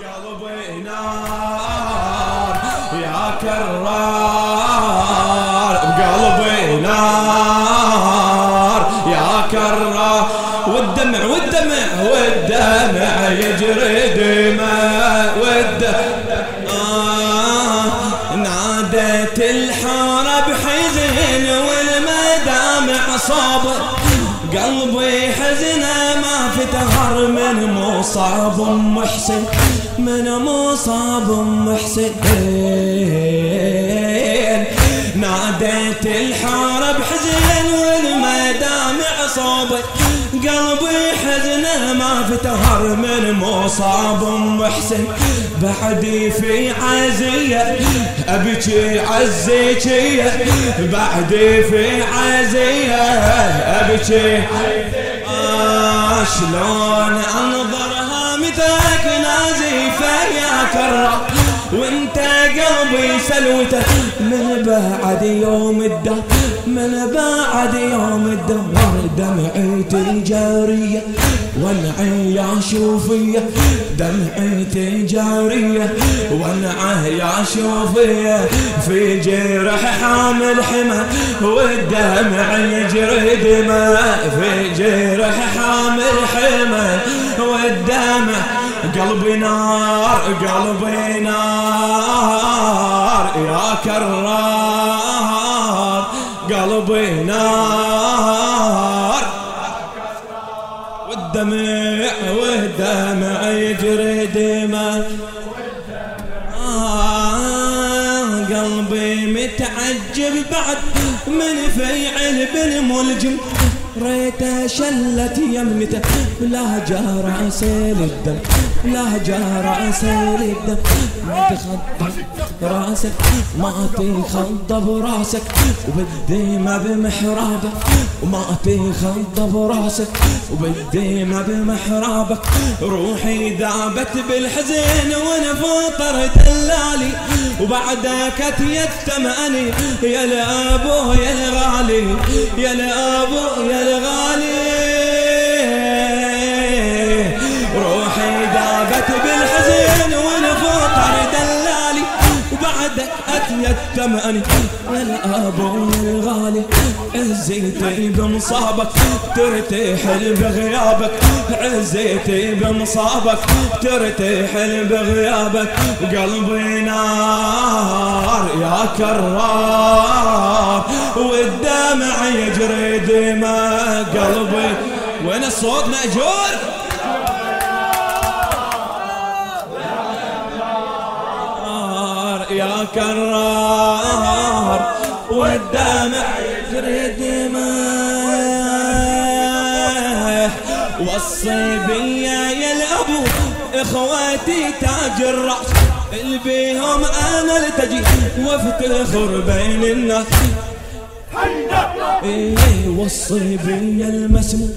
بقلبي نار يا كرار بقلبي نار يا كرار والدمع والدمع والدمع يجري دماء والدمع آه نادت الحارة بحزن والمدامع صابر قلبي حزنه ما فتهر من مصاب محسن من مصاب محسن. ناديت الحارة بحزن والمدامع صابر قلبي حزنه ما فتهر من مصاب. محسن بعدي في عزية. أبكي عزيكية بعدي في عزية. أبكي آه شلون أنظرها مثلك نازفة يا كرة. وانت قلبي سلوته من بعد يوم الدهر من بعد يوم الدهر دمعتي جارية يا شوفية. دمعتي جارية يا شوفية. في جرح حامل حمى والدمع يجري دماء. في جرح حامل حمى والدمع قلبي نار قلبي نار. يا كرار قلبي نار. والدمع والدمع يجري دماء. آه قلبي متعجب بعد من فيعل بالملجم ريته شلت يمته لا جار عسيل الدم لا جار عسيل الدم ما تخضب رأسك ما تخضب رأسك. وبالديمة بمحرابك وما تخضب رأسك. وبالديمة بمحرابك. روحي ذابت بالحزن وأنا فطر دلالي وبعدك تيتماني يا الابو يا الغالي يا الابو يا الغالي. روحي ذابت بالحزن وأنا فطر دلالي وبعدك اتيتماني يا الابو يا الغالي عزيتي بمصابك ترتحل بغيابك. عزيتي بمصابك ترتحل بغيابك. قلبي نار يا كرار. والدمع يجري دماء قلبي. وين الصوت مأجور؟ يا كرار والدمع يجري دماء. وصي بيا يا الابو إخواتي تاج الرأس. اللي بيهم أنا التجي وافتخر بين الناس. إيه وصي بيا المسموم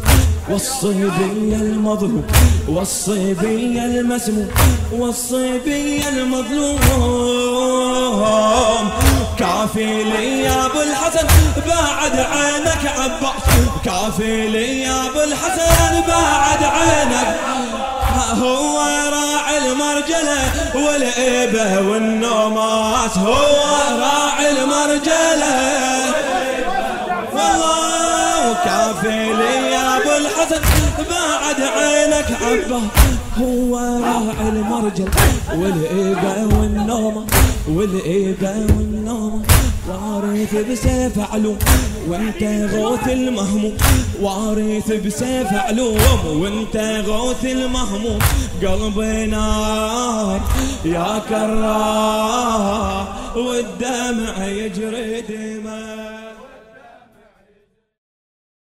وصي بيا المظلوم وصي بيا المسموم وصي بيا المظلوم. كافي لي يا أبو الحسن بعد عينك عباس. كافي لي يا أبو الحسن بعد عينك. هو راعي المرجلة والإبه والنوماس هو راعي والله كافي لي يا أبو الحسن بعد عينك عبا هو راعي المرجل والإيبة والنومة والإيبة والنومة. وارث بسيف علوم وانت غوث المهموم. وارث بسيف علوم وانت غوث المهموم. قلبي نار يا كرار والدمع يجري دماء